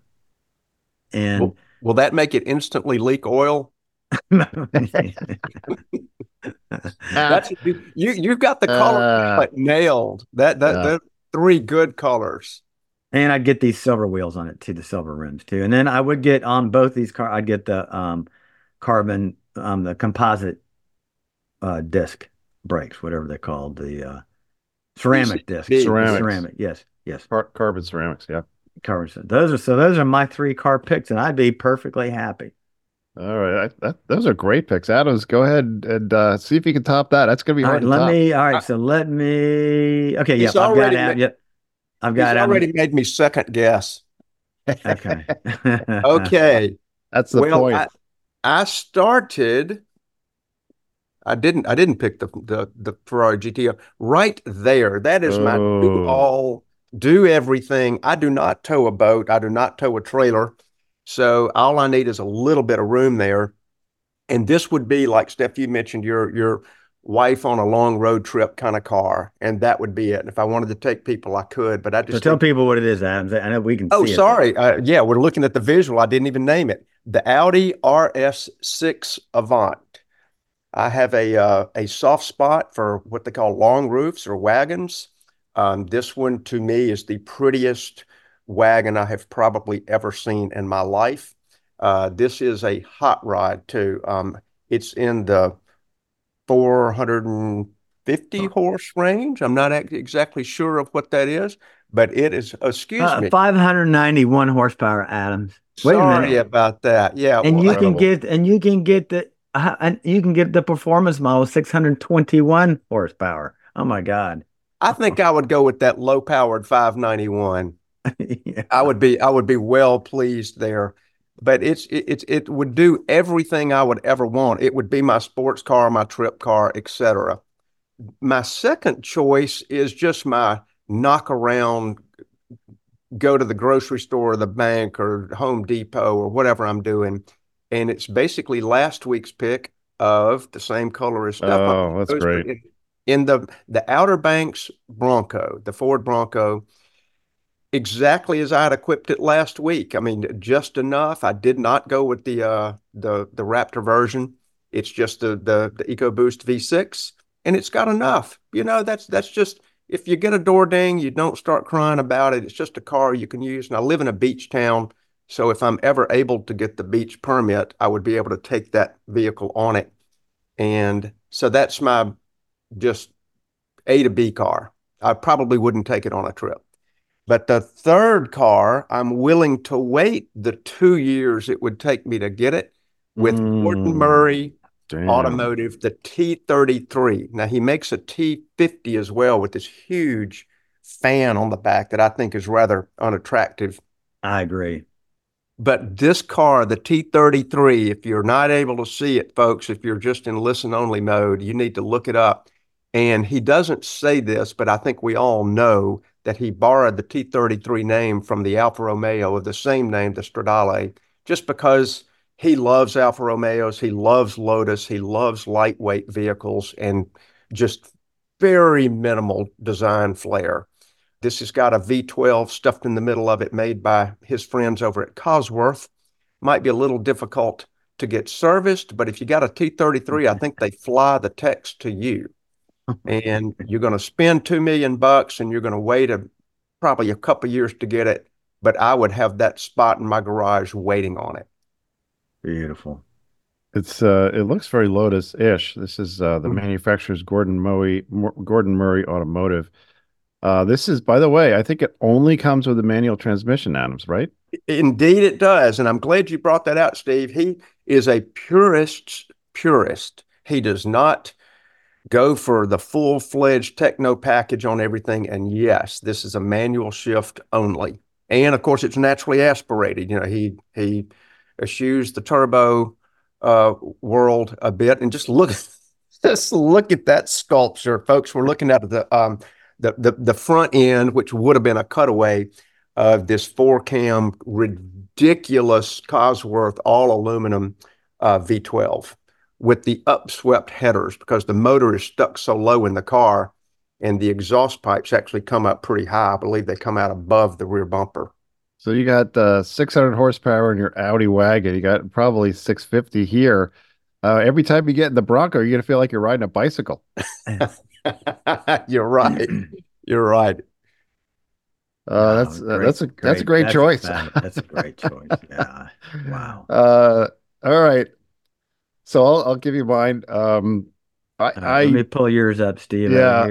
And Will, will that make it instantly leak oil? That's you. You've got the color Uh, nailed. That that that three good colors. And I'd get these silver wheels on it too, the silver rims too. And then I would get on both these car, I'd get the um, carbon, um, the composite uh, disc brakes, whatever they're called, the uh, ceramic disc, PCB. Ceramics. ceramic. Yes, yes, Car- carbon ceramics. Yeah. Carbon. Those are so. Those are my three car picks, and I'd be perfectly happy. All right. I, that, those are great picks. Adams, go ahead and uh, see if you can top that. That's gonna be All hard right, to let top. me. All right, so let me. Okay, yeah, I've got already Ad, ma- yep, I've He's got Adam- already made me second guess. Okay. Okay. That's the well, point. I, I started. I didn't. I didn't pick the the the Ferrari GTO right there. That is my do Oh. all, do everything. I do not tow a boat. I do not tow a trailer. So all I need is a little bit of room there. And this would be like Steph, you mentioned your your wife on a long road trip kind of car, and that would be it. And if I wanted to take people, I could. But I so just tell think- people what it is, Adams. I know we can. Oh, sorry. Uh, yeah, we're looking at the visual. I didn't even name it. The Audi RS6 Avant. I have a uh, a soft spot for what they call long roofs or wagons. Um, this one to me is the prettiest wagon I have probably ever seen in my life. Uh, this is a hot rod too. Um, it's in the 450 horse range. I'm not ex- exactly sure of what that is, but it is. Excuse Uh, me. 591 horsepower, Adams. Wait a Sorry minute. about that. Yeah, and well, you can get and you can get the uh, and you can get the performance model 621 horsepower. Oh my god. I think I would go with that low-powered 591. Yeah. I would be I would be well pleased there. But it's it, it it would do everything I would ever want. It would be my sports car, my trip car, etc. My second choice is just my knock around go to the grocery store or the bank or Home Depot or whatever I'm doing. And it's basically last week's pick of the same color as stuff. Oh, that's great. In, the the Outer Banks Bronco, the Ford Bronco, exactly as I had equipped it last week. I mean, just enough. I did not go with the uh, the the Raptor version. It's just the the, the EcoBoost V6, and it's got enough. You know, that's that's just if you get a door ding, you don't start crying about it. It's just a car you can use. And I live in a beach town, so if I'm ever able to get the beach permit, I would be able to take that vehicle on it. And so that's my just A to B car. I probably wouldn't take it on a trip. But the third car, I'm willing to wait the two years it would take me to get it with mm, Gordon Murray damn. Automotive, the T33. Now, he makes a T50 as well with this huge fan on the back that I think is rather unattractive. I agree. But this car, the T33, if you're not able to see it, folks, if you're just in listen only mode, you need to look it up. And he doesn't say this, but I think we all know that he borrowed the T33 name from the Alfa Romeo of the same name, the Stradale, just because he loves Alfa Romeos, he loves Lotus, he loves lightweight vehicles and just very minimal design flair. This has got a V12 stuffed in the middle of it, made by his friends over at Cosworth. Might be a little difficult to get serviced, but if you got a T33, I think they fly the techs to you and you're going to spend two million bucks and you're going to wait a probably a couple years to get it but i would have that spot in my garage waiting on it beautiful it's uh it looks very lotus-ish this is uh the mm-hmm. manufacturer's gordon murray gordon murray automotive uh, this is, by the way, I think it only comes with a manual transmission, Adams, right? Indeed, it does. And I'm glad you brought that out, Steve. He is a purist, purist. He does not go for the full fledged techno package on everything. And yes, this is a manual shift only. And of course, it's naturally aspirated. You know, he he eschews the turbo uh, world a bit, and just look just look at that sculpture, folks. We're looking at the um, the, the the front end, which would have been a cutaway of this four cam ridiculous Cosworth all aluminum uh, V12 with the upswept headers because the motor is stuck so low in the car and the exhaust pipes actually come up pretty high. I believe they come out above the rear bumper. So you got uh, 600 horsepower in your Audi wagon. You got probably 650 here. Uh, every time you get in the Bronco, you're gonna feel like you're riding a bicycle. you're right. You're right. Uh, that's uh, that's a great, that's a great that's choice. A, that's a great choice. Yeah. Wow. Uh, all right. So I'll, I'll give you mine. Um, I, uh, I let me pull yours up, Steve. Yeah,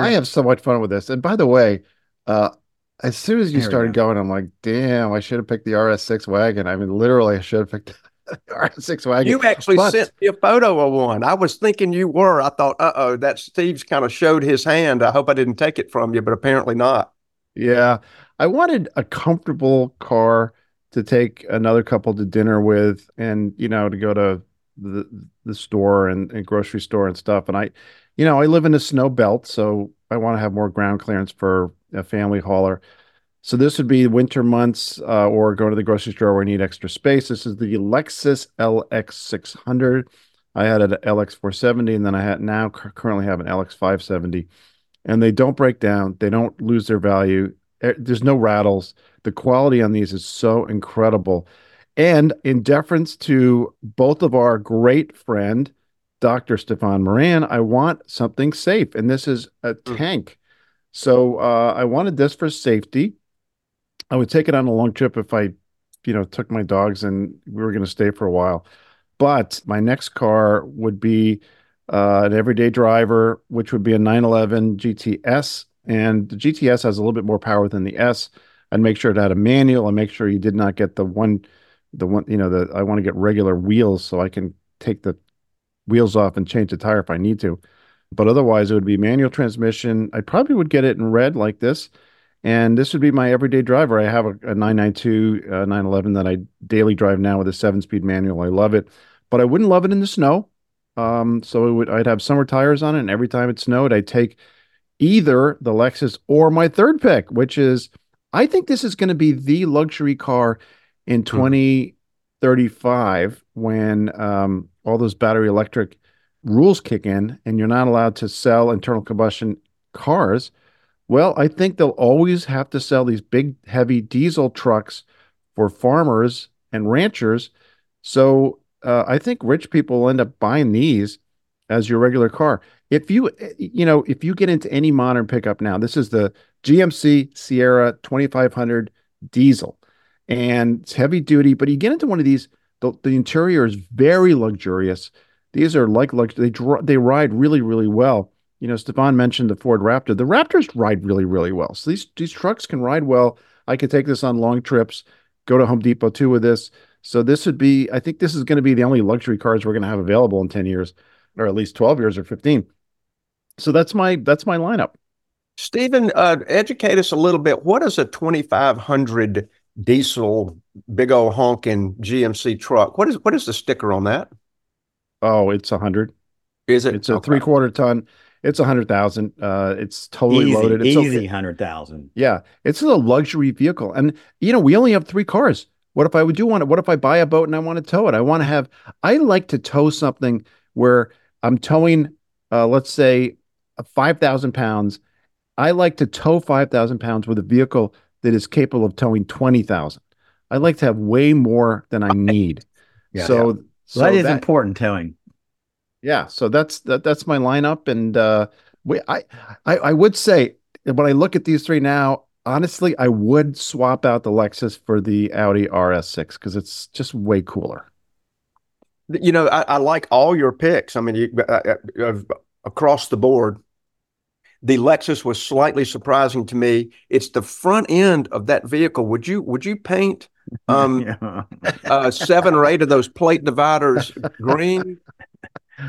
I have so much fun with this. And by the way, uh, as soon as you there started go. going, I'm like, damn, I should have picked the RS6 wagon. I mean, literally, I should have picked the RS6 wagon. You actually but, sent me a photo of one. I was thinking you were. I thought, uh oh, that Steve's kind of showed his hand. I hope I didn't take it from you, but apparently not. Yeah, I wanted a comfortable car to take another couple to dinner with, and you know, to go to the the store and, and grocery store and stuff. And I, you know, I live in a snow belt, so I want to have more ground clearance for a family hauler. So this would be winter months uh, or go to the grocery store where I need extra space. This is the Lexus LX600. I had an LX470 and then I had now currently have an LX570 and they don't break down. They don't lose their value. There's no rattles. The quality on these is so incredible. And in deference to both of our great friend, Dr. Stephan Moran, I want something safe. And this is a mm. tank. So uh, I wanted this for safety. I would take it on a long trip if I, you know, took my dogs and we were going to stay for a while. But my next car would be uh, an everyday driver, which would be a 911 GTS. And the GTS has a little bit more power than the S. I'd make sure it had a manual and make sure you did not get the one the one you know the I want to get regular wheels so I can take the wheels off and change the tire if I need to. But otherwise, it would be manual transmission. I probably would get it in red like this, and this would be my everyday driver. I have a, a 992 uh, 911 that I daily drive now with a seven-speed manual. I love it, but I wouldn't love it in the snow. Um, so it would I'd have summer tires on it, and every time it snowed, I'd take either the Lexus or my third pick, which is I think this is going to be the luxury car in 2035 when um, all those battery electric rules kick in and you're not allowed to sell internal combustion cars. Well, I think they'll always have to sell these big, heavy diesel trucks for farmers and ranchers. So uh, I think rich people will end up buying these as your regular car. If you, you know, if you get into any modern pickup now, this is the GMC Sierra 2500 diesel, and it's heavy duty. But you get into one of these, the, the interior is very luxurious. These are like like they they ride really really well. You know, Stephan mentioned the Ford Raptor. The Raptors ride really really well. So these these trucks can ride well. I could take this on long trips. Go to Home Depot too with this. So this would be. I think this is going to be the only luxury cars we're going to have available in ten years, or at least twelve years or fifteen. So that's my that's my lineup. Stephen, uh, educate us a little bit. What is a 2500 diesel big old honking GMC truck? What is what is the sticker on that? Oh, it's a hundred. Is it? It's a okay. three quarter ton. It's a hundred thousand. Uh, it's totally easy, loaded. It's easy okay. hundred thousand. Yeah, it's a luxury vehicle, and you know we only have three cars. What if I would do want it? What if I buy a boat and I want to tow it? I want to have. I like to tow something where I'm towing. Uh, let's say, five thousand pounds. I like to tow five thousand pounds with a vehicle that is capable of towing twenty thousand. I like to have way more than I need. yeah, so. Yeah so that is that, important towing. Yeah, so that's that, that's my lineup, and uh, we, I, I I would say when I look at these three now, honestly, I would swap out the Lexus for the Audi RS6 because it's just way cooler. You know, I, I like all your picks. I mean, you, uh, uh, across the board. The Lexus was slightly surprising to me. It's the front end of that vehicle. Would you would you paint um, yeah. uh, seven or eight of those plate dividers green.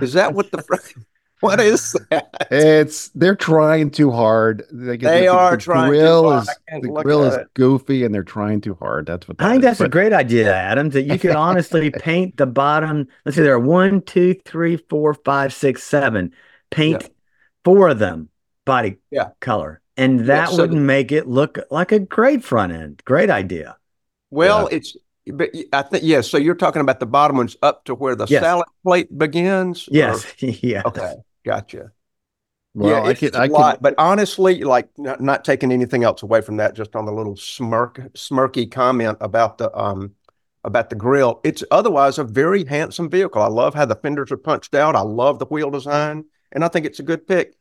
Is that what the what is that? It's they're trying too hard. They, they the, are the trying. Grill is the grill is it. goofy, and they're trying too hard. That's what I think is. that's but, a great idea, Adam. That you could honestly paint the bottom. Let's see, there are one, two, three, four, five, six, seven. Paint yeah. four of them body yeah. color, and that yeah, so wouldn't make it look like a great front end. Great idea. Well, yeah. it's but I think yes. Yeah, so you're talking about the bottom ones up to where the yes. salad plate begins. Yes. yeah. Okay. Gotcha. Well, yeah, it's, I could, I lot, but honestly, like not, not, taking anything else away from that, just on the little smirk, smirky comment about the um about the grill. It's otherwise a very handsome vehicle. I love how the fenders are punched out. I love the wheel design, and I think it's a good pick.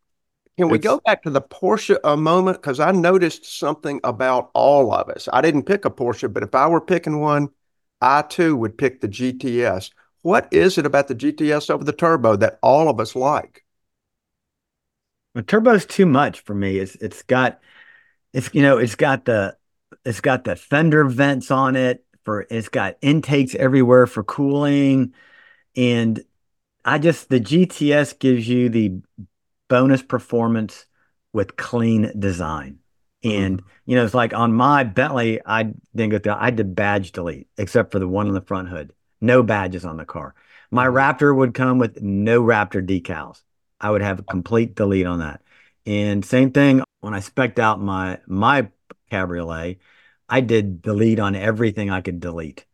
Can we go back to the Porsche a moment? Because I noticed something about all of us. I didn't pick a Porsche, but if I were picking one, I too would pick the GTS. What is it about the GTS over the turbo that all of us like? The turbo's too much for me. It's it's got it's you know it's got the it's got the fender vents on it for it's got intakes everywhere for cooling and I just the GTS gives you the bonus performance with clean design. And mm-hmm. you know, it's like on my Bentley, I didn't go through. I did badge delete, except for the one on the front hood. No badges on the car. My mm-hmm. Raptor would come with no Raptor decals. I would have a complete delete on that. And same thing when I specked out my my Cabriolet, I did delete on everything I could delete.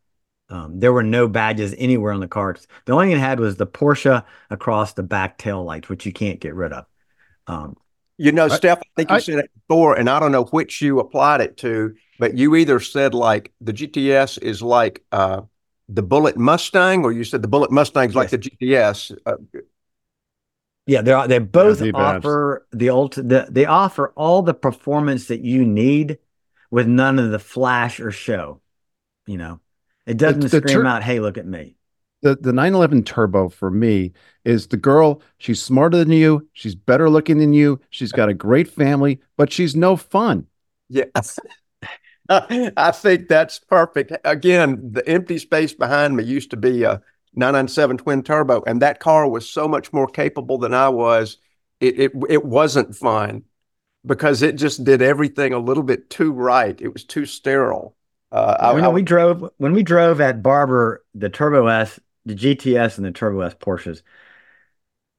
Um, there were no badges anywhere on the cars. The only thing it had was the Porsche across the back tail lights, which you can't get rid of. Um, you know, I, Steph, I think you I, said it before, and I don't know which you applied it to, but you either said like the GTS is like uh, the Bullitt Mustang, or you said the Bullitt Mustang is like the GTS. Uh, yeah, they they both yeah, offer the ult the, they offer all the performance that you need with none of the flash or show. You know, it doesn't the, the scream tur- out, "Hey, look at me." The the 911 Turbo for me is the girl. She's smarter than you. She's better looking than you. She's got a great family, but she's no fun. Yes. I think that's perfect. Again, the empty space behind me used to be a 997 twin turbo, and that car was so much more capable than I was. It it it wasn't fun because it just did everything a little bit too right. It was too sterile. Uh, I, you know, I, we drove when we drove at Barber the Turbo S, the GTS, and the Turbo S Porsches.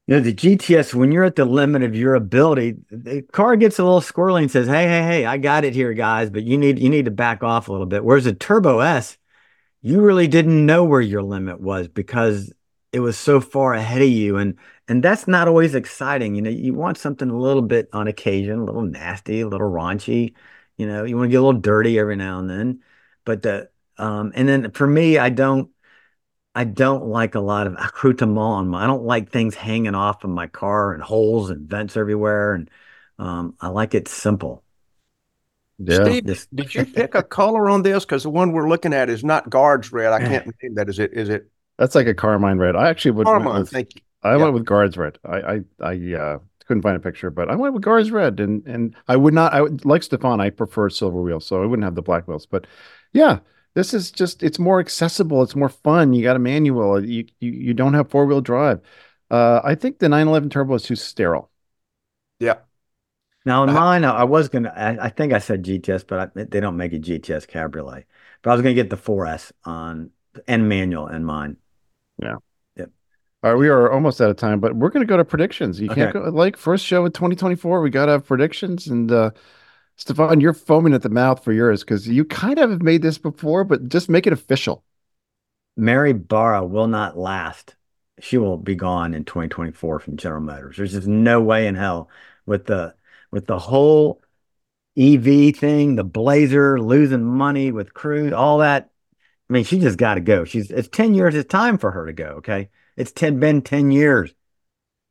You know, the GTS, when you're at the limit of your ability, the car gets a little squirrely and says, Hey, hey, hey, I got it here, guys, but you need you need to back off a little bit. Whereas a turbo S, you really didn't know where your limit was because it was so far ahead of you. And and that's not always exciting. You know, you want something a little bit on occasion, a little nasty, a little raunchy. You know, you want to get a little dirty every now and then. But the um, and then for me, I don't I don't like a lot of accoutrement on my. I don't like things hanging off of my car and holes and vents everywhere. And um, I like it simple. Yeah. Steve, Just- did you pick a color on this? Because the one we're looking at is not guards red. I can't name that. Is it? Is it That's like a Carmine red. I actually would. went Carmine? with- Thank you. I Yeah. went with guards red. I I, I uh, couldn't find a picture, but I went with guards red, and and I would not. I would like Stephan. I prefer silver wheels, so I wouldn't have the black wheels. But yeah, this is just it's more accessible. It's more fun. You got a manual. You you, you don't have four wheel drive. Uh, I think the 911 Turbo is too sterile. Yeah. Now in Uh, mine, I I was gonna. I, I think I said GTS, but I, they don't make a GTS Cabriolet. But I was gonna get the 4S on and manual in mine. All right, we are almost out of time, but we're going to go to predictions. You can't go like first show of 2024. We got to have predictions, and uh, Stephan, you're foaming at the mouth for yours because you kind of have made this before, but just make it official. Mary Barra will not last. She will be gone in 2024 from General Motors. There's just no way in hell with the with the whole EV thing, the Blazer losing money with Cruise, all that. I mean, she just got to go. She's it's 10 years. It's time for her to go. Okay, it's 10 been 10 years.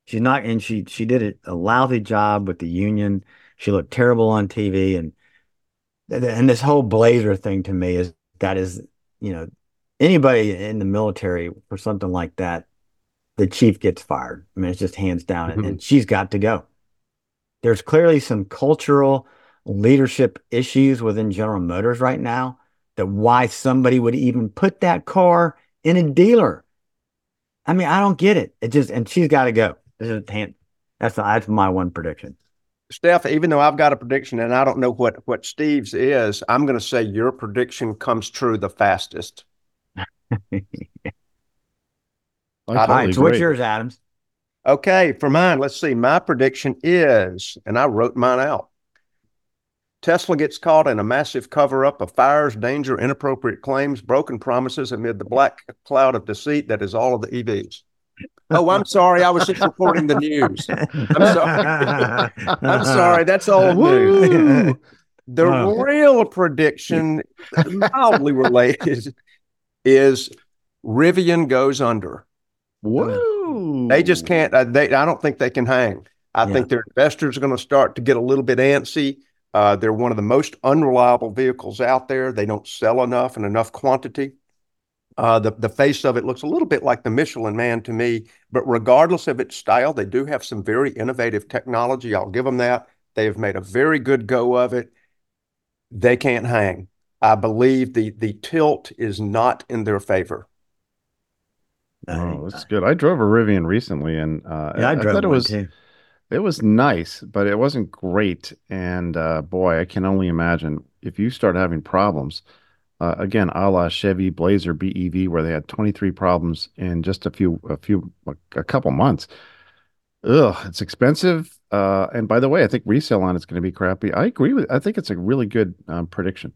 She's not, and she she did a, lousy job with the union. She looked terrible on TV, and and this whole Blazer thing to me is that is you know anybody in the military for something like that, the chief gets fired. I mean, it's just hands down, and, and mm-hmm. she's got to go. There's clearly some cultural leadership issues within General Motors right now that why somebody would even put that car in a dealer. I mean, I don't get it. It just and she's got to go. This is hand. That's that's my one prediction. Steph, even though I've got a prediction and I don't know what what Steve's is, I'm going to say your prediction comes true the fastest. I All All totally right, so what's yours, Adams? Okay, for mine, let's see. My prediction is, and I wrote mine out. Tesla gets caught in a massive cover up of fires, danger, inappropriate claims, broken promises amid the black cloud of deceit that is all of the EVs. Oh, I'm sorry. I was just reporting the news. I'm sorry. I'm sorry. That's all news. The Wow. real prediction, mildly related, is Rivian goes under. Woo! They just can't. Uh, they, I don't think they can hang. I Yeah. think their investors are going to start to get a little bit antsy. Uh, they're one of the most unreliable vehicles out there. They don't sell enough in enough quantity. Uh, the the face of it looks a little bit like the Michelin Man to me, but regardless of its style, they do have some very innovative technology. I'll give them that. They have made a very good go of it. They can't hang. I believe the the tilt is not in their favor. Oh, that's good. I drove a Rivian recently, and uh, Yeah, I drove thought it was too. It was nice, but it wasn't great. And uh, boy, I can only imagine if you start having problems. Uh, again, a la Chevy Blazer BEV, where they had 23 problems in just a few, a few, a couple months. Ugh, it's expensive. Uh, and by the way, I think resale on it's going to be crappy. I agree with. I think it's a really good um, prediction.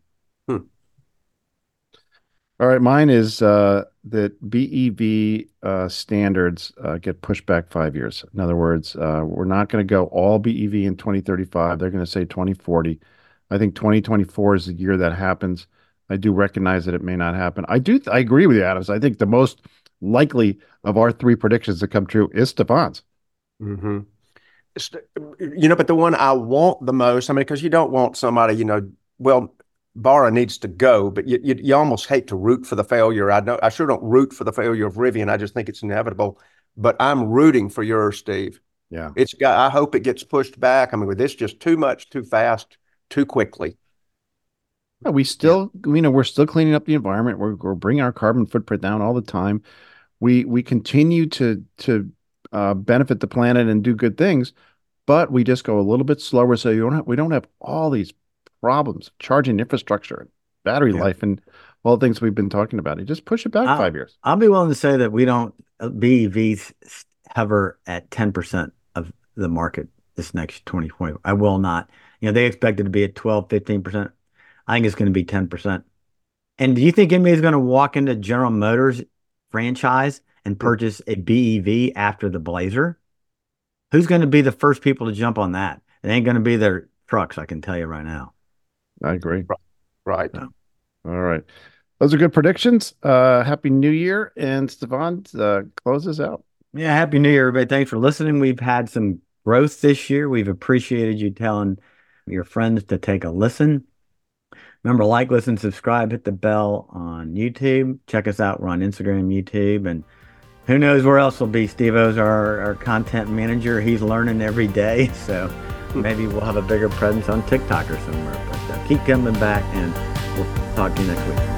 All right, mine is uh, that BEV uh, standards uh, get pushed back five years. In other words, uh, we're not going to go all BEV in 2035. They're going to say 2040. I think 2024 is the year that happens. I do recognize that it may not happen. I do. I agree with you, Adams. I think the most likely of our three predictions to come true is Stephan's. Mm-hmm. You know, but the one I want the most, I mean, because you don't want somebody, you know, well, Barra needs to go, but you, you you almost hate to root for the failure. I know I sure don't root for the failure of Rivian. I just think it's inevitable. But I'm rooting for yours, Steve. Yeah. It's got. I hope it gets pushed back. I mean, with this just too much, too fast, too quickly. Yeah, we still, you know, we're still cleaning up the environment. We're, we're bringing our carbon footprint down all the time. We we continue to to uh, benefit the planet and do good things, but we just go a little bit slower. So you don't have we don't have all these problems, charging infrastructure, battery Yeah. life, and all the things we've been talking about. You just push it back Ah. five years. I'll be willing to say that we don't uh, BEVs hover at 10% of the market this next 2020. I will not. You know, they expect it to be at 12, 15%. I think it's going to be 10%. And do you think anybody's going to walk into General Motors franchise and purchase a BEV after the Blazer? Who's going to be the first people to jump on that? It ain't going to be their trucks, I can tell you right now. I agree. Right. All right. Those are good predictions. Uh, happy New Year. And Stephan, uh, close us out. Yeah, Happy New Year, everybody. Thanks for listening. We've had some growth this year. We've appreciated you telling your friends to take a listen. Remember, like, listen, subscribe, hit the bell on YouTube. Check us out. We're on Instagram, YouTube, and who knows where else we'll be. Steve O's our, our content manager. He's learning every day. So maybe we'll have a bigger presence on TikTok or somewhere. But keep coming back, and we'll talk to you next week.